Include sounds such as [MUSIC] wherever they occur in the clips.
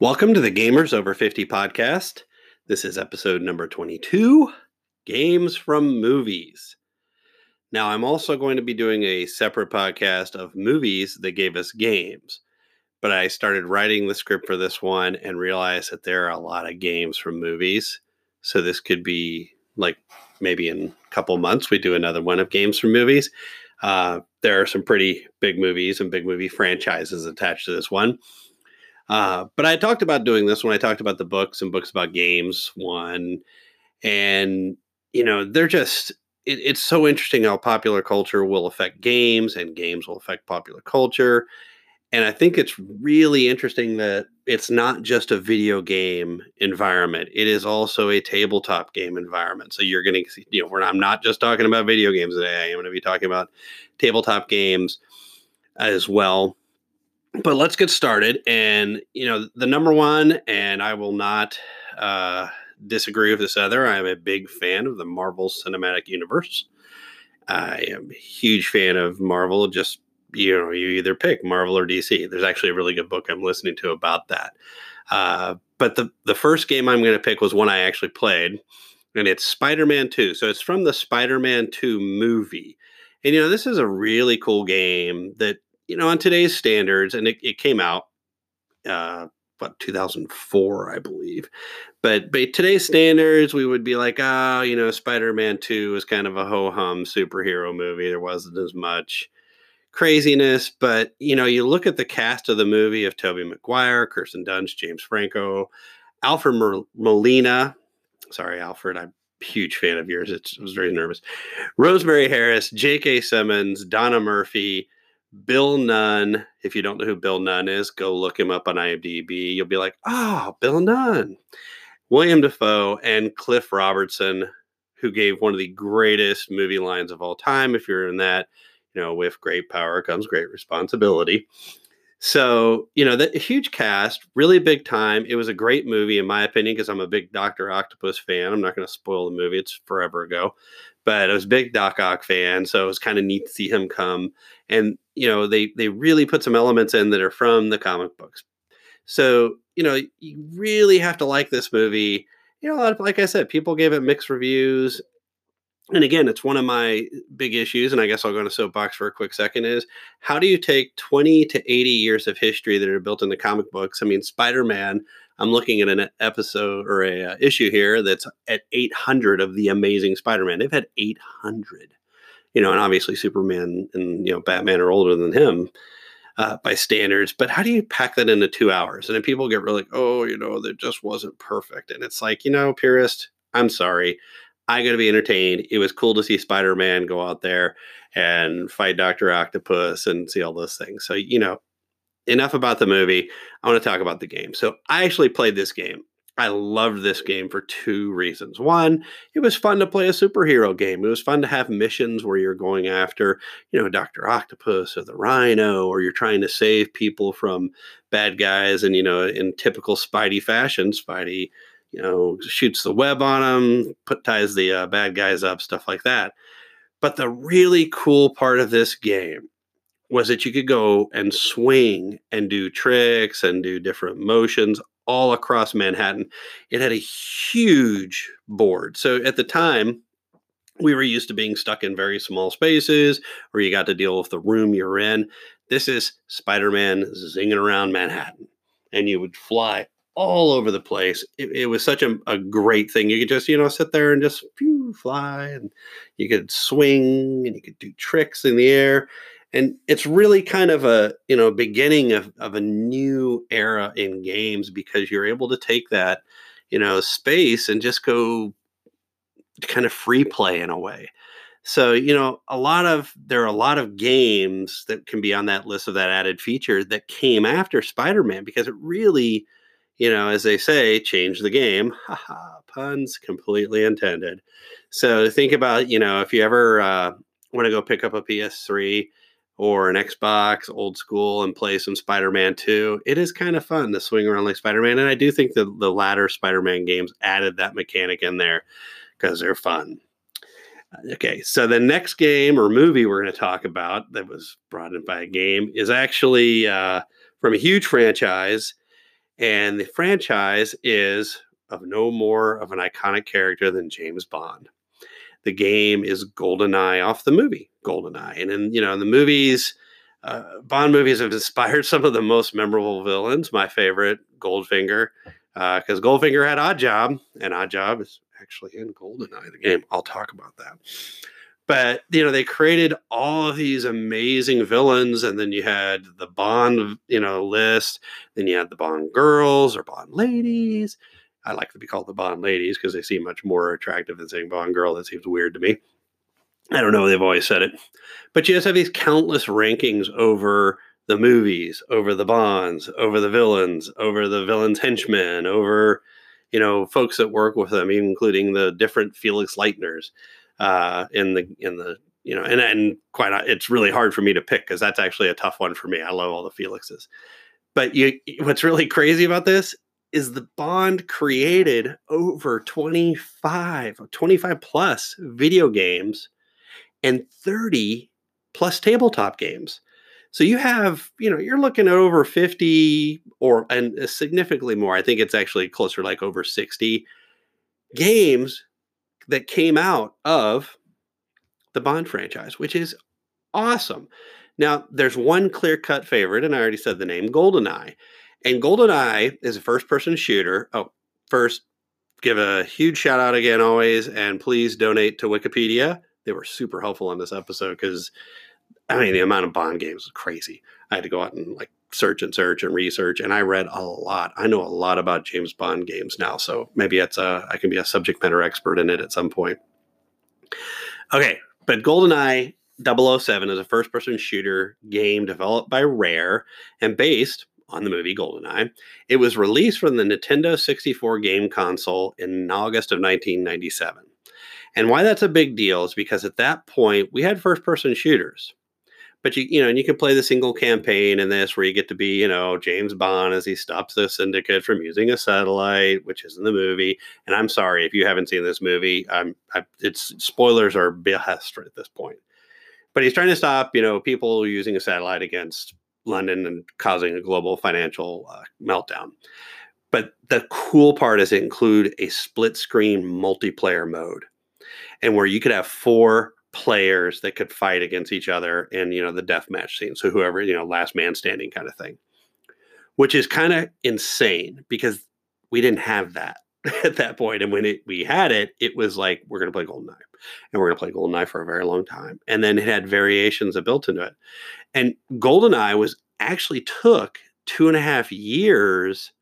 Welcome to the Gamers Over 50 podcast. This is episode number 22 Games from Movies. Now, I'm also going to be doing a separate podcast of movies that gave us games, but I started writing the script for this one and realized that there are a lot of games from movies. So, this could be like maybe in a couple months, we do another one of games from movies. Uh, there are some pretty big movies and big movie franchises attached to this one. Uh, but I talked about doing this when I talked about the books and books about games one, and you know they're just it, it's so interesting how popular culture will affect games and games will affect popular culture. And I think it's really interesting that it's not just a video game environment; it is also a tabletop game environment. So you're going to, you know, where I'm not just talking about video games today. I'm going to be talking about tabletop games as well but let's get started. And you know, the number one, and I will not uh, disagree with this other. I'm a big fan of the Marvel Cinematic Universe. I am a huge fan of Marvel. Just you know, you either pick Marvel or DC. There's actually a really good book I'm listening to about that. Uh, but the the first game I'm going to pick was one I actually played, and it's Spider-Man 2. So it's from the Spider-Man 2 movie. And you know, this is a really cool game that you know, on today's standards, and it, it came out, uh, what 2004, I believe. But by today's standards, we would be like, oh, you know, Spider-Man 2 was kind of a ho-hum superhero movie. There wasn't as much craziness, but you know, you look at the cast of the movie of Tobey Maguire, Kirsten Dunst, James Franco, Alfred Molina. Sorry, Alfred, I'm a huge fan of yours. It's, I was very nervous. Rosemary Harris, J.K. Simmons, Donna Murphy, Bill Nunn. If you don't know who Bill Nunn is, go look him up on IMDb. You'll be like, oh, Bill Nunn. William Dafoe and Cliff Robertson, who gave one of the greatest movie lines of all time. If you're in that, you know, with great power comes great responsibility. So, you know, the huge cast, really big time. It was a great movie, in my opinion, because I'm a big Dr. Octopus fan. I'm not going to spoil the movie, it's forever ago. But I was a big Doc Ock fan, so it was kind of neat to see him come. And, you know, they they really put some elements in that are from the comic books. So, you know, you really have to like this movie. You know, like I said, people gave it mixed reviews and again, it's one of my big issues, and I guess I'll go a soapbox for a quick second. Is how do you take 20 to 80 years of history that are built in the comic books? I mean, Spider Man, I'm looking at an episode or a uh, issue here that's at 800 of the Amazing Spider Man. They've had 800, you know, and obviously Superman and, you know, Batman are older than him. Uh, by standards, but how do you pack that into two hours? And then people get really, oh, you know, that just wasn't perfect. And it's like, you know, purist, I'm sorry. I got to be entertained. It was cool to see Spider Man go out there and fight Doctor Octopus and see all those things. So you know, enough about the movie. I want to talk about the game. So I actually played this game. I loved this game for two reasons. One, it was fun to play a superhero game. It was fun to have missions where you're going after, you know, Dr. Octopus or the Rhino, or you're trying to save people from bad guys. And, you know, in typical Spidey fashion, Spidey you know, shoots the web on them, put ties the uh, bad guys up, stuff like that. But the really cool part of this game was that you could go and swing and do tricks and do different motions all across Manhattan. It had a huge board. So at the time, we were used to being stuck in very small spaces where you got to deal with the room you're in. This is Spider Man zinging around Manhattan, and you would fly all over the place. It, it was such a, a, great thing. You could just, you know, sit there and just phew, fly and you could swing and you could do tricks in the air. And it's really kind of a, you know, beginning of, of a new era in games because you're able to take that, you know, space and just go kind of free play in a way. So, you know, a lot of there are a lot of games that can be on that list of that added feature that came after Spider-Man because it really you know, as they say, changed the game. Puns completely intended. So think about, you know, if you ever uh, want to go pick up a PS3 or an Xbox old school and play some Spider Man 2, it is kind of fun to swing around like Spider Man. And I do think the, the latter Spider Man games added that mechanic in there because they're fun. Okay, so the next game or movie we're going to talk about that was brought in by a game is actually uh, from a huge franchise And the franchise is of no more of an iconic character than James Bond. The game is GoldenEye off the movie GoldenEye. And in, you know, in the movies, uh, Bond movies have [LAUGHS] inspired some of the most memorable villains. My favorite, Goldfinger, because uh, Goldfinger had Oddjob, and Oddjob is actually in GoldenEye, the game. I'll talk about that. But you know, they created all of these amazing villains, and then you had the Bond, you know, list. Then you had the Bond girls or Bond ladies. I like to be called the Bond ladies because they seem much more attractive than saying Bond girl. That seems weird to me. I don't know. They've always said it, but you just have these countless rankings over the movies, over the Bonds, over the villains, over the villains' henchmen, over you know folks that work with them, including the different Felix Leiters uh, in the in the you know and and quite it's really hard for me to pick because that's actually a tough one for me. I love all the Felixes, but you what's really crazy about this is the bond created over 25 25 plus video games and 30 plus tabletop games so you have you know you're looking at over 50 or and significantly more i think it's actually closer like over 60 games that came out of the Bond franchise, which is awesome. Now, there's one clear cut favorite, and I already said the name GoldenEye. And GoldenEye is a first person shooter. Oh, first, give a huge shout out again, always, and please donate to Wikipedia. They were super helpful on this episode because, I mean, the amount of Bond games is crazy. I had to go out and like search and search and research and i read a lot i know a lot about james bond games now so maybe it's a i can be a subject matter expert in it at some point okay but goldeneye 007 is a first person shooter game developed by rare and based on the movie goldeneye it was released from the nintendo 64 game console in august of 1997 and why that's a big deal is because at that point we had first person shooters but you you know, and you can play the single campaign in this where you get to be, you know, James Bond as he stops the syndicate from using a satellite, which is in the movie. And I'm sorry if you haven't seen this movie. I'm I, it's spoilers are behest at this point. But he's trying to stop, you know, people using a satellite against London and causing a global financial uh, meltdown. But the cool part is it include a split screen multiplayer mode, and where you could have four players that could fight against each other in you know the death match scene so whoever you know last man standing kind of thing which is kind of insane because we didn't have that [LAUGHS] at that point and when it, we had it it was like we're going to play goldeneye and we're going to play goldeneye for a very long time and then it had variations that built into it and goldeneye was actually took two and a half years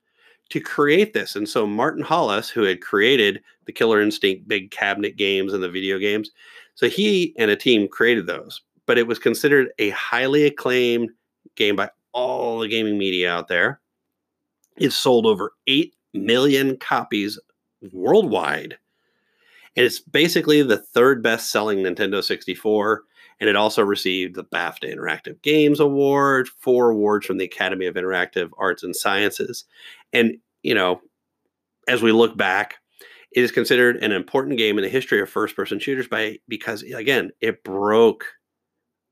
to create this and so martin hollis who had created the killer instinct big cabinet games and the video games so he and a team created those, but it was considered a highly acclaimed game by all the gaming media out there. It sold over 8 million copies worldwide. And it's basically the third best selling Nintendo 64. And it also received the BAFTA Interactive Games Award, four awards from the Academy of Interactive Arts and Sciences. And, you know, as we look back, it is considered an important game in the history of first person shooters by because again, it broke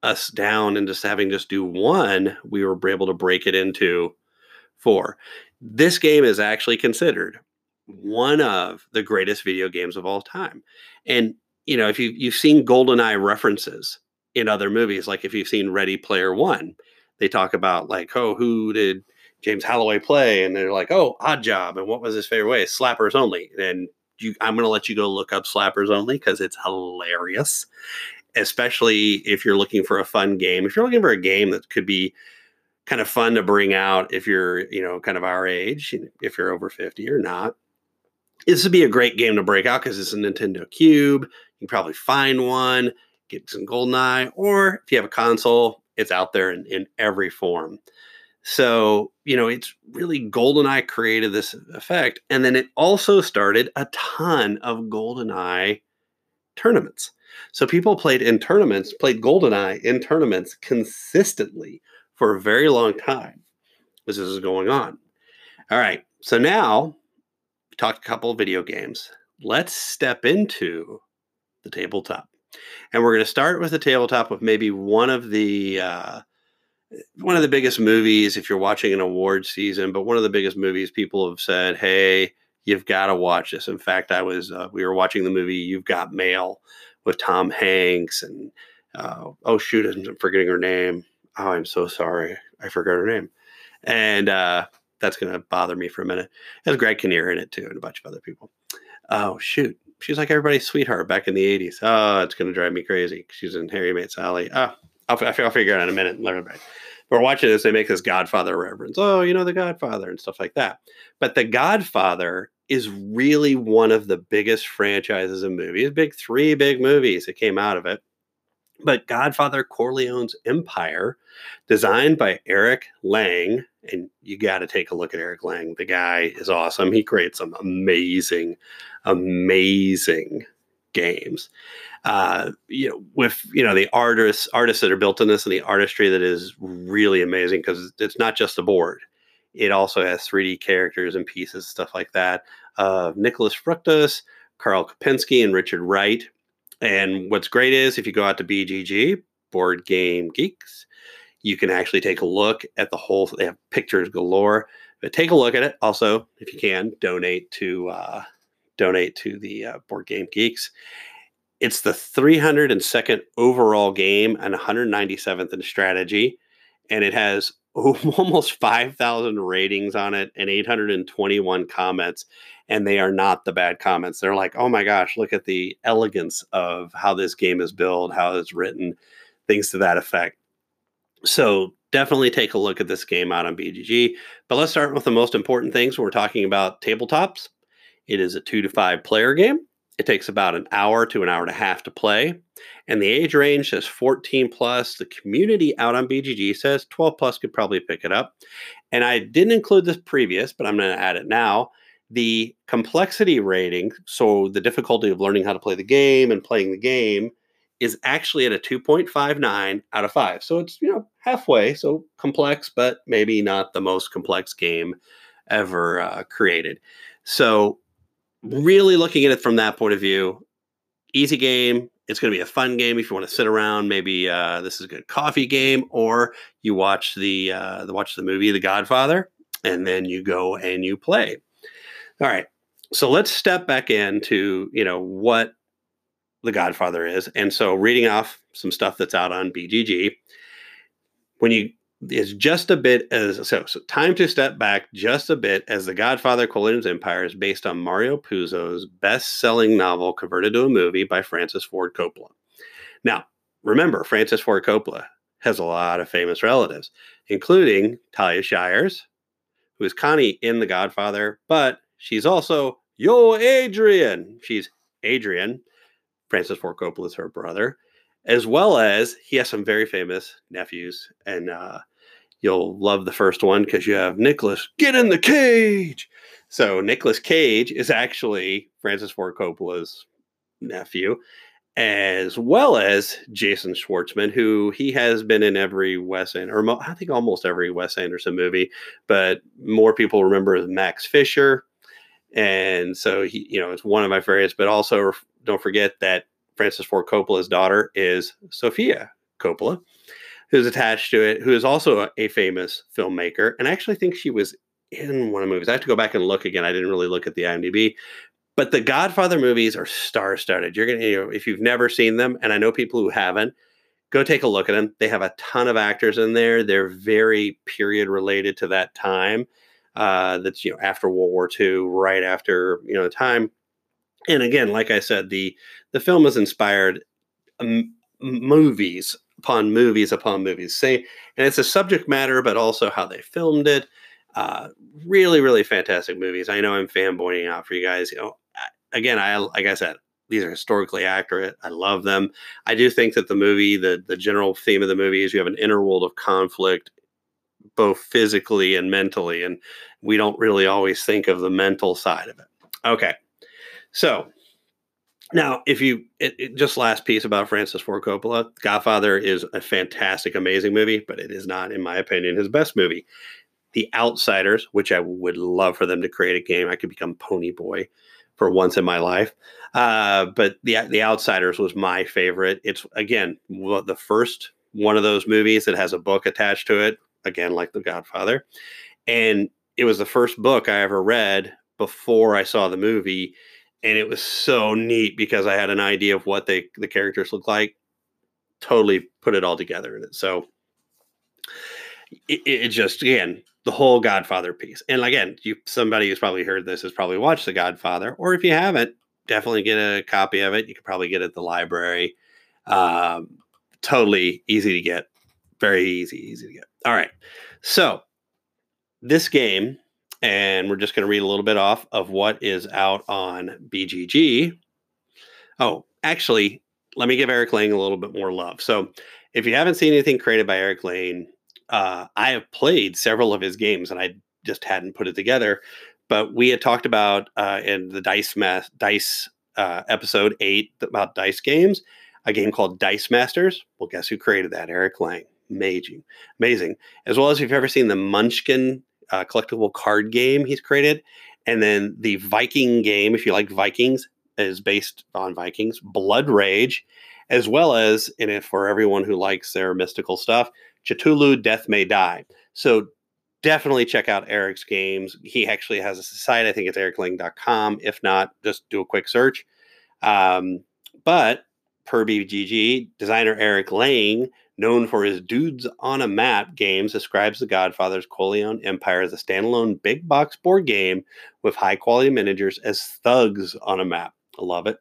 us down just having just do one, we were able to break it into four. This game is actually considered one of the greatest video games of all time. And you know, if you you've seen GoldenEye references in other movies, like if you've seen Ready Player One, they talk about like, oh, who did James Halliday play? And they're like, oh, Odd Job, And what was his favorite way? Slappers only. And you, I'm going to let you go look up Slappers Only because it's hilarious, especially if you're looking for a fun game. If you're looking for a game that could be kind of fun to bring out if you're, you know, kind of our age, if you're over 50 or not, this would be a great game to break out because it's a Nintendo Cube. You can probably find one, get some GoldenEye, or if you have a console, it's out there in, in every form. So, you know, it's really GoldenEye created this effect. And then it also started a ton of GoldenEye tournaments. So people played in tournaments, played GoldenEye in tournaments consistently for a very long time as this is going on. All right. So now we talked a couple of video games. Let's step into the tabletop. And we're going to start with the tabletop with maybe one of the uh, one of the biggest movies if you're watching an award season, but one of the biggest movies people have said, "Hey, you've got to watch this." In fact, I was uh, we were watching the movie You've Got Mail with Tom Hanks and uh, oh shoot, I'm forgetting her name. Oh, I'm so sorry, I forgot her name, and uh, that's going to bother me for a minute. It has Greg Kinnear in it too, and a bunch of other people. Oh shoot, she's like everybody's sweetheart back in the '80s. Oh, it's going to drive me crazy. She's in Harry Met Sally. Oh, I'll, I'll figure it out in a minute. Learn But we're watching this, they make this Godfather reference. Oh, you know the Godfather and stuff like that. But the Godfather is really one of the biggest franchises of movies. Big three big movies that came out of it. But Godfather Corleone's Empire, designed by Eric Lang, and you got to take a look at Eric Lang. The guy is awesome. He creates some amazing, amazing games. Uh, you know, with you know the artists artists that are built in this and the artistry that is really amazing because it's not just the board. It also has 3D characters and pieces, stuff like that. Uh, Nicholas Fructus, Karl Kopinski, and Richard Wright and what's great is if you go out to BGG, Board Game Geeks, you can actually take a look at the whole. They have pictures galore. But take a look at it. Also, if you can, donate to uh, donate to the uh, Board Game Geeks. It's the 302nd overall game and 197th in strategy, and it has [LAUGHS] almost 5,000 ratings on it and 821 comments and they are not the bad comments. They're like, oh my gosh, look at the elegance of how this game is built, how it's written, things to that effect. So definitely take a look at this game out on BGG. But let's start with the most important things. We're talking about tabletops. It is a two to five player game. It takes about an hour to an hour and a half to play. And the age range says 14 plus. The community out on BGG says 12 plus could probably pick it up. And I didn't include this previous, but I'm going to add it now the complexity rating, so the difficulty of learning how to play the game and playing the game, is actually at a 2.59 out of 5. So it's, you know, halfway. So complex, but maybe not the most complex game ever uh, created. So, really looking at it from that point of view, easy game. It's going to be a fun game if you want to sit around. Maybe uh, this is a good coffee game, or you watch the uh, watch the movie The Godfather, and then you go and you play. All right. So let's step back into, you know, what The Godfather is. And so reading off some stuff that's out on BGG, when you is just a bit as so, so time to step back just a bit as The Godfather Corleone's Empire is based on Mario Puzo's best-selling novel converted to a movie by Francis Ford Coppola. Now, remember Francis Ford Coppola has a lot of famous relatives, including Talia Shires, who is Connie in The Godfather, but She's also Yo Adrian. She's Adrian. Francis Ford Coppola is her brother, as well as he has some very famous nephews, and uh, you'll love the first one because you have Nicholas. Get in the cage. So Nicolas Cage is actually Francis Ford Coppola's nephew, as well as Jason Schwartzman, who he has been in every Wes Anderson, or I think almost every Wes Anderson movie, but more people remember Max Fischer and so he, you know, it's one of my favorites. But also, don't forget that Francis Ford Coppola's daughter is Sofia Coppola, who's attached to it, who is also a, famous filmmaker, and I actually think she was in one of the movies. I have to go back and look again. I didn't really look at the IMDb, but the Godfather movies are star-studded. You're gonna, you know, if you've never seen them, and I know people who haven't, go take a look at them. They have a ton of actors in there. They're very period related to that time uh, that's you know after World War II, right after you know the time. And again, like I said, the the film is inspired um, movies upon movies upon movies. Same, and it's a subject matter, but also how they filmed it. Uh, really, really fantastic movies. I know I'm fanboying out for you guys. You know, again, I like I said, these are historically accurate. I love them. I do think that the movie, the the general theme of the movie is you have an inner world of conflict both physically and mentally. And we don't really always think of the mental side of it. Okay. So now, if you it, it, just last piece about Francis Ford Coppola, Godfather is a fantastic, amazing movie, but it is not, in my opinion, his best movie. The Outsiders, which I would love for them to create a game, I could become Pony Boy for once in my life. Uh, but the the Outsiders was my favorite. It's again the first one of those movies that has a book attached to it, again, like The Godfather. And it was the first book I ever read before I saw the movie. And it was so neat because I had an idea of what they the characters look like. Totally put it all together in it. So it, it just again the whole Godfather piece. And again, you somebody who's probably heard this has probably watched The Godfather, or if you haven't, definitely get a copy of it. You could probably get it at the library. Um, totally easy to get, very easy, easy to get. All right, so this game, and we're just going to read a little bit off of what is out on BGG. Oh, actually, let me give Eric Lang a little bit more love. So, if you haven't seen anything created by Eric Lang, uh, I have played several of his games and I just hadn't put it together. But we had talked about uh, in the Dice Mass Dice uh, episode eight about dice games, a game called Dice Masters. Well, guess who created that? Eric Lang. Amazing, amazing. As well as if you've ever seen the Munchkin uh, collectible card game he's created, and then the Viking game, if you like Vikings, is based on Vikings. Blood Rage, as well as it for everyone who likes their mystical stuff, Cthulhu Death May Die. So definitely check out Eric's games. He actually has a site. I think it's ericlang.com. If not, just do a quick search. Um, but per BGG, designer Eric Lang, known for his Dudes on a Map games, describes The Godfather's Corleone Empire as a standalone big box board game with high quality miniatures as thugs on a map. I love it.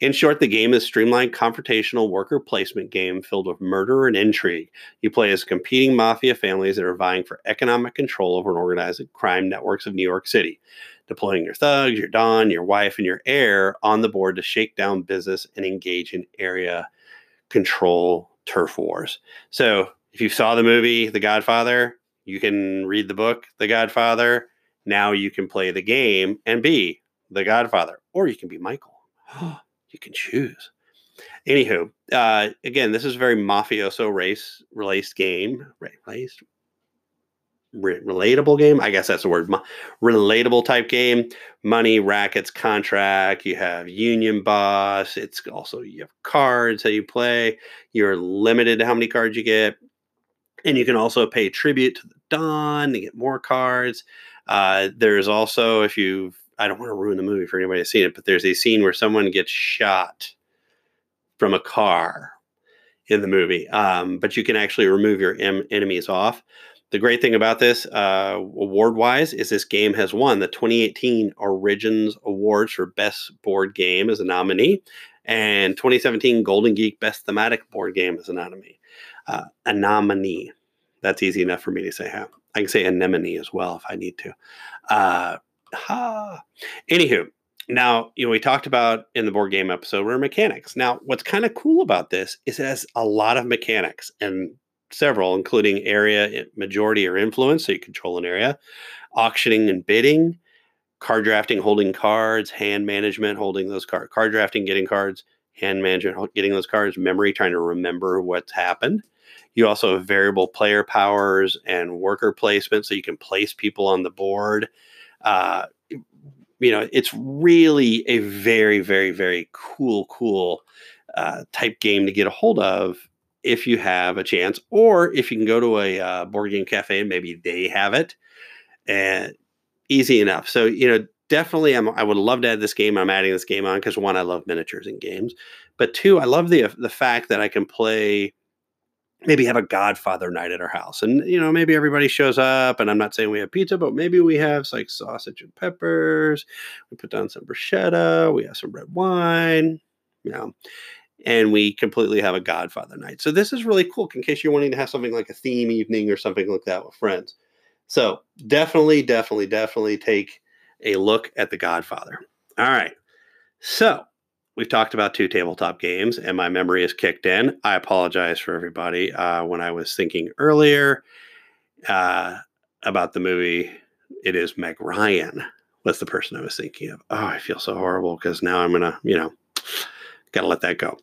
In short, the game is a streamlined confrontational worker placement game filled with murder and intrigue. You play as competing mafia families that are vying for economic control over an organized crime networks of New York City, deploying your thugs, your don, your wife, and your heir on the board to shake down business and engage in area control turf wars. So, if you saw the movie The Godfather, you can read the book The Godfather. Now you can play the game and be the Godfather, or you can be Michael. [GASPS] you can choose. Anywho, uh, again, this is a very mafioso race released game. Released, re- relatable game. I guess that's the word. Relatable type game. Money, rackets, contract. You have union boss. It's also you have cards that you play. You're limited to how many cards you get, and you can also pay tribute to the Don to get more cards. Uh, there's also if you've I don't want to ruin the movie for anybody who's seen it, but there's a scene where someone gets shot from a car in the movie. Um, but you can actually remove your em- enemies off. The great thing about this, uh, award wise, is this game has won the 2018 Origins Awards for Best Board Game as a nominee, and 2017 Golden Geek Best Thematic Board Game as a nominee. Uh, a nominee. That's easy enough for me to say. Huh? I can say anemone as well if I need to. Uh, ha. Anywho, now you know we talked about in the board game episode were mechanics. Now, what's kind of cool about this is it has a lot of mechanics and several, including area eh, majority or influence, so you control an area, auctioning and bidding, card drafting, holding cards, hand management, holding those cards, card drafting, getting cards, hand management, getting those cards, memory, trying to remember what's happened. You also have variable player powers and worker placement, so you can place people on the board uh, you know, it's really a very, very, very cool, cool uh, type game to get a hold of if you have a chance, or if you can go to a uh, board game cafe and maybe they have it, and easy enough. So you know, definitely, I'm, I would love to add this game. I'm adding this game on because one, I love miniatures and games, but two, I love the the fact that I can play maybe have a godfather night at our house and you know maybe everybody shows up and i'm not saying we have pizza but maybe we have like sausage and peppers we put down some bruschetta we have some red wine you know and we completely have a godfather night so this is really cool in case you're wanting to have something like a theme evening or something like that with friends so definitely definitely definitely take a look at the godfather all right so we've talked about two tabletop games and my memory is kicked in. I apologize for everybody. Uh, when I was thinking earlier uh, about the movie, it is Meg Ryan was the person I was thinking of. Oh, I feel so horrible because now I'm to, you know, got to let that go.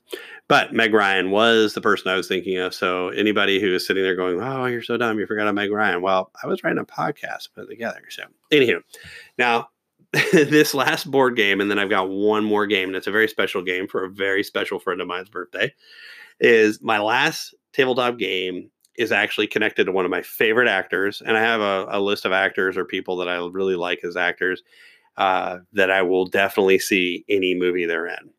But Meg Ryan was the person I was thinking of. So anybody who is sitting there going, "Oh, you're so dumb, you forgot about Meg Ryan." Well, I was writing a podcast put together. So anywho, now [LAUGHS] this last board game, and then I've got one more game, and it's a very special game for a very special friend of mine's birthday. Is my last tabletop game is actually connected to one of my favorite actors, and I have a, a list of actors or people that I really like as actors uh, that I will definitely see any movie they're in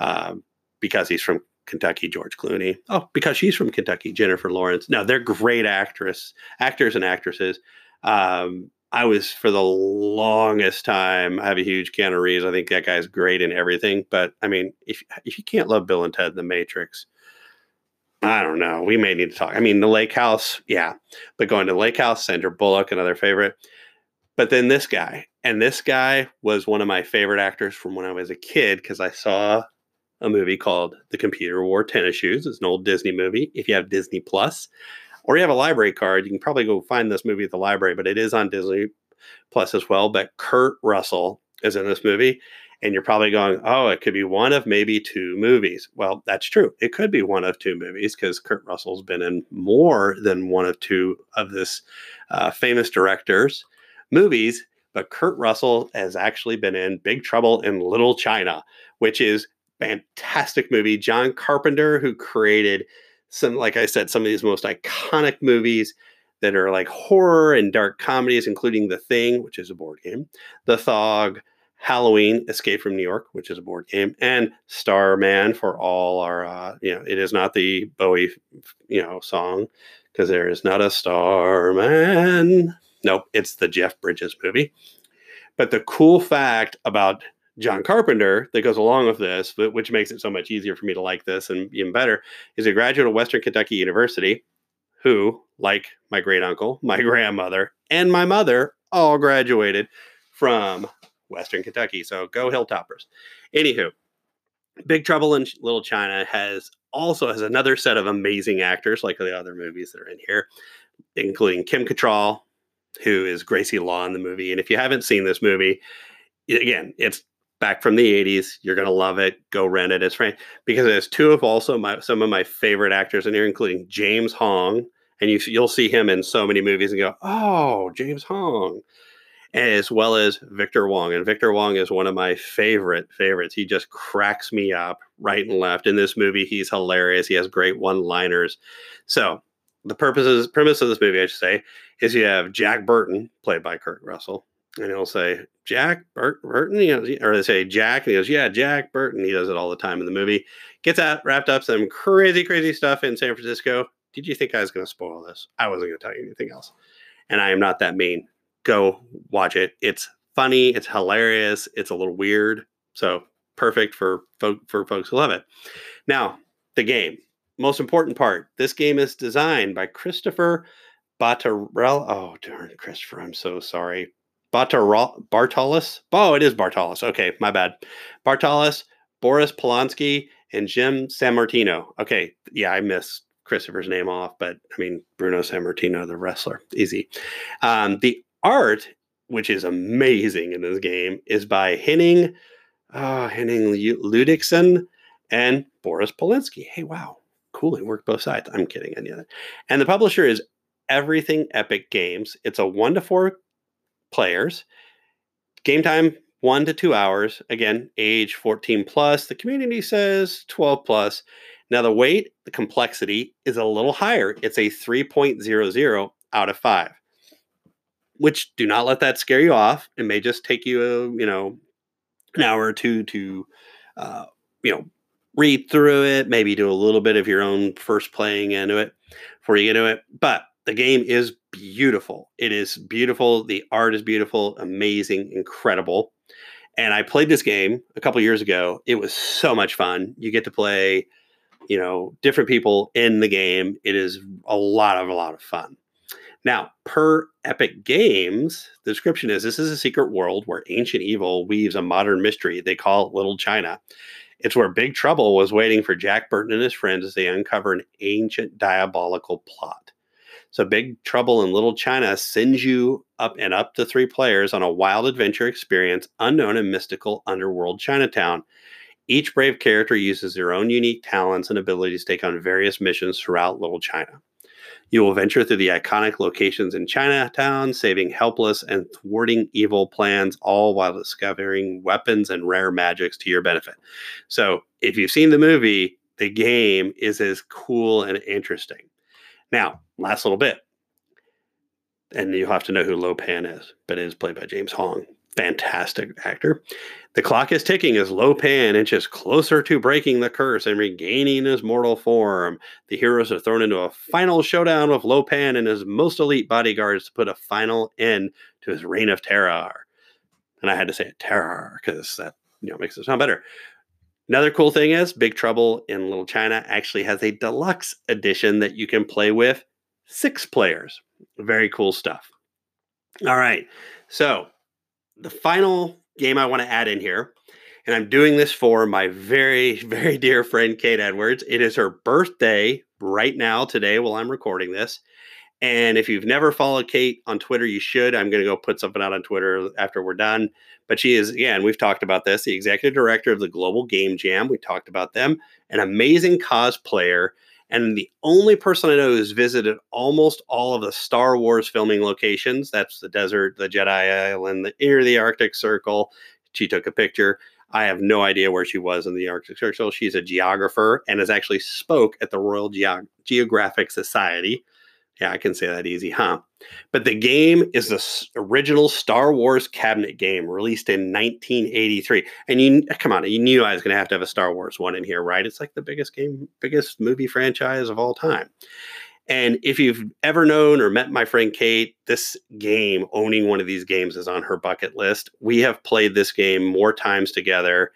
uh, because he's from Kentucky, George Clooney. Oh, because she's from Kentucky, Jennifer Lawrence. No, they're great actress, actors and actresses. Um, I was for the longest time. I have a huge Keanu Reeves. I think that guy's great in everything. But I mean, if if you can't love Bill and Ted the Matrix, I don't know. We may need to talk. I mean, the Lake House, yeah, but going to Lake House, Sandra Bullock, another favorite. But then this guy, and this guy was one of my favorite actors from when I was a kid because I saw a movie called The Computer Wore Tennis Shoes. It's an old Disney movie. If you have Disney Plus, or you have a library card, you can probably go find this movie at the library, but it is on Disney Plus as well. But Kurt Russell is in this movie, and you're probably going, oh, it could be one of maybe two movies. Well, that's true. It could be one of two movies because Kurt Russell's been in more than one of two of this uh, famous director's movies. But Kurt Russell has actually been in Big Trouble in Little China, which is fantastic movie. John Carpenter, who created some, like I said, some of these most iconic movies that are like horror and dark comedies, including The Thing, which is a board game, The Thog, Halloween, Escape from New York, which is a board game, and Starman for all our, uh, you know, it is not the Bowie, you know, song because there is not a Starman. Nope, it's the Jeff Bridges movie. But the cool fact about John Carpenter that goes along with this, which makes it so much easier for me to like this and even better, is a graduate of Western Kentucky University who, like my great uncle, [LAUGHS] my grandmother, and my mother, all graduated from Western Kentucky. So go Hilltoppers. Anywho, Big Trouble in Little China has also has another set of amazing actors, like the other movies that are in here, including Kim Cattrall, who is Gracie Law in the movie. And if you haven't seen this movie, again, it's back from the 80s. You're gonna love it. Go rent it. It's frank because there's two of also my some of my favorite actors in here, including James Hong. And you you'll see him in so many movies and go, oh, James Hong as well as Victor Wong. And Victor Wong is one of my favorite favorites. He just cracks me up right and left. In this movie, he's hilarious. He has great one-liners. So the purposes premise of this movie, I should say, is you have Jack Burton, played by Kurt Russell, and he'll say, Jack Burt- Burton, you know, or they say Jack, and he goes, Yeah, Jack Burton. He does it all the time in the movie. Gets out, wrapped up some crazy, crazy stuff in San Francisco. Did you think I was going to spoil this? I wasn't going to tell you anything else. And I am not that mean go watch it. It's funny, it's hilarious, it's a little weird. So perfect for folk for folks who love it. Now, the game. Most important part. This game is designed by Christopher Bartarella. Oh, darn, Christopher, I'm so sorry. Bartolos? Oh, it is Bartolos. Okay, my bad. Bartolos, Boris Polanski, and Jim Sammartino. Okay, yeah, I missed Christopher's name off, but I mean Bruno Sammartino, the wrestler, easy. Um, the art, which is amazing in this game, is by Henning, uh, Henning and Boris Polinsky. Hey, wow, cool. It worked both sides. I'm kidding. The other, and the publisher is Everything Epic Games. It's a one to four players. Game time one to two hours. Again, age 14 plus. The community says 12 plus. Now, the weight, the complexity is a little higher. It's a 3.00 out of 5 which do not let that scare you off. It may just take you, a, you know, an hour or two to, uh, you know, read through it, maybe do a little bit of your own first playing into it before you get into it. But the game is beautiful. It is beautiful. The art is beautiful, amazing, incredible. And I played this game a couple years ago. It was so much fun. You get to play, you know, different people in the game. It is a lot of a lot of fun. Now, per Epic Games, the description is this is a secret world where ancient evil weaves a modern mystery. They call Little China. It's where Big Trouble was waiting for Jack Burton and his friends as they uncover an ancient diabolical plot. So, Big Trouble in Little China sends you up and up to three players on a wild adventure experience unknown in mystical underworld Chinatown. Each brave character uses their own unique talents and abilities to take on various missions throughout Little China. You will venture through the iconic locations in Chinatown, saving helpless and thwarting evil plans, all while discovering weapons and rare magics to your benefit. So, if you've seen the movie, the game is as cool and interesting. Now, last little bit. And you'll have to know who Lo Pan is, but it is played by James Hong. Fantastic actor. The clock is ticking as Lo Pan inches closer to breaking the curse and regaining his mortal form. The heroes are thrown into a final showdown with Lo Pan and his most elite bodyguards to put a final end to his reign of terror. And I had to say it terror because that you know makes it sound better. Another cool thing is Big Trouble in Little China actually has a deluxe edition that you can play with six players. Very cool stuff. All right. So, the final game I want to add in here, and I'm doing this for my very, [LAUGHS] very dear friend Kate Edwards. It is her birthday right now, today, while I'm recording this. And if you've never followed Kate on Twitter, you should. I'm going to go put something out on Twitter after we're done. But she is, again, we've talked about this, the executive director of the Global Game Jam. We talked about them, an amazing cosplayer, and the only person I know who's visited almost all of the Star Wars filming locations. That's the desert, the Jedi Island, the near the Arctic Circle. She took a picture. I have no idea where she was in the Arctic Circle. She's a geographer and has actually spoke at the Royal Geographic Society. Yeah, I can say that easy, huh? But the game is the original Star Wars cabinet game released in 1983. And you come on, you knew I was going to have to have a Star Wars one in here, right? It's like the biggest game, biggest movie franchise of all time. And if you've ever known or met my friend Kate, this game, owning one of these games, is on her bucket list. We have played this game more times together.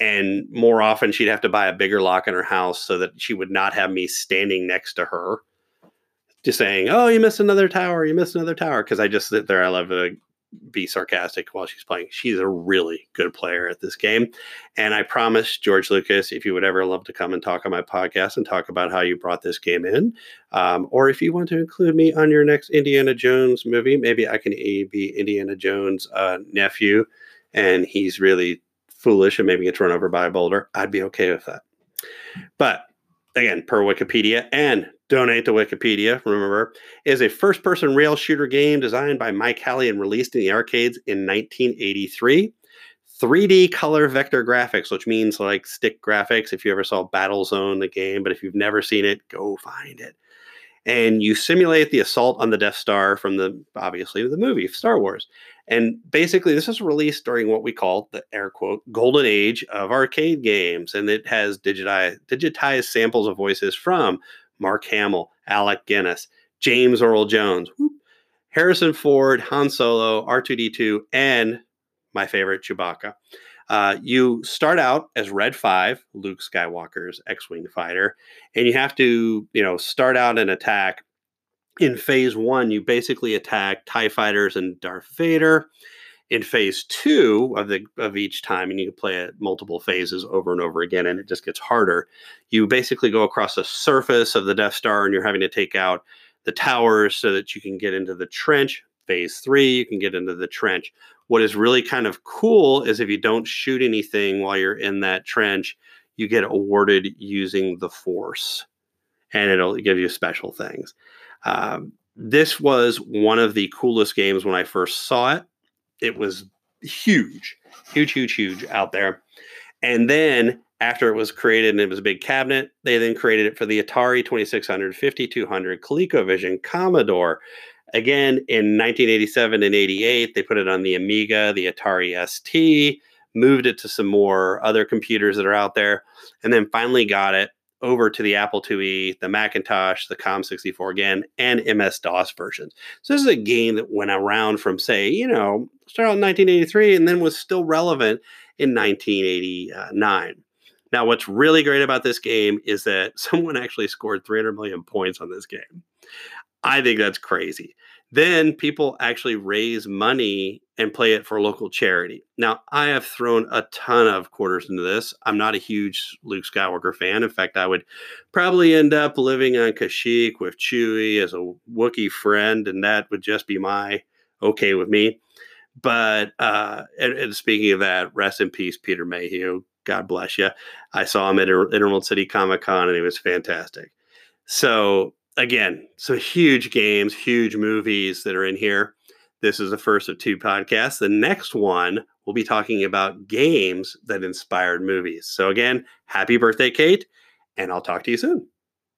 And more often, she'd have to buy a bigger lock in her house so that she would not have me standing next to her just saying, "Oh, you missed another tower. You missed another tower." Because I just sit there. I love to be sarcastic while she's playing. She's a really good player at this game, and I promise George Lucas, if you would ever love to come and talk on my podcast and talk about how you brought this game in, um, or if you want to include me on your next Indiana Jones movie, maybe I can be Indiana Jones' uh, nephew, and he's really foolish and maybe gets run over by a boulder. I'd be okay with that. But again, per Wikipedia and donate to Wikipedia, remember, is a first person rail shooter game designed by Mike Hally and released in the arcades in 1983. 3D color vector graphics, which means like stick graphics. If you ever saw Battlezone, the game, but if you've never seen it, go find it. And you simulate the assault on the Death Star from the obviously the movie Star Wars. And basically, this was released during what we call the air quote golden age of arcade games. And it has digitized, digitized samples of voices from Mark Hamill, Alec Guinness, James Earl Jones, Harrison Ford, Han Solo, R2D2, and my favorite, Chewbacca. Uh, you start out as Red 5, Luke Skywalker's X Wing fighter, and you have to, you know, start out an attack in phase one, you basically attack TIE fighters and Darth Vader. In phase two of the of each time, and you can play it multiple phases over and over again, and it just gets harder. You basically go across the surface of the Death Star, and you're having to take out the towers so that you can get into the trench. Phase three, you can get into the trench. What is really kind of cool is if you don't shoot anything while you're in that trench, you get awarded using the Force, and it'll give you special things. Um, this was one of the coolest games when I first saw it. It was huge, huge, huge, huge out there. And then after it was created and it was a big cabinet, they then created it for the Atari 2600, 5200, ColecoVision, Commodore. Again, in 1987 and 88, they put it on the Amiga, the Atari ST, moved it to some more other computers that are out there, and then finally got it over to the Apple IIe, the Macintosh, the COM64 again, and MS DOS versions. So this is a game that went around from, say, you know, started in 1983 and then was still relevant in 1989. Now, what's really great about this game is that [LAUGHS] someone actually scored 300 million points on this game. I think that's crazy. Then people actually raise money and play it for local charity. Now, I have thrown a ton of quarters into this. I'm not a huge Luke Skywalker fan. In fact, I would probably end up living on Kashyyyk with Chewie as a Wookiee friend, and that would just be my okay with me. But uh, and, and speaking of that, rest in peace, Peter Mayhew. God bless you. I saw him at Emerald City Comic Con, and he was fantastic. So again, so huge games, huge movies that are in here. This is the first of two podcasts. The next one we'll be talking about games that inspired movies. So again, happy birthday, Kate. and I'll talk to you soon.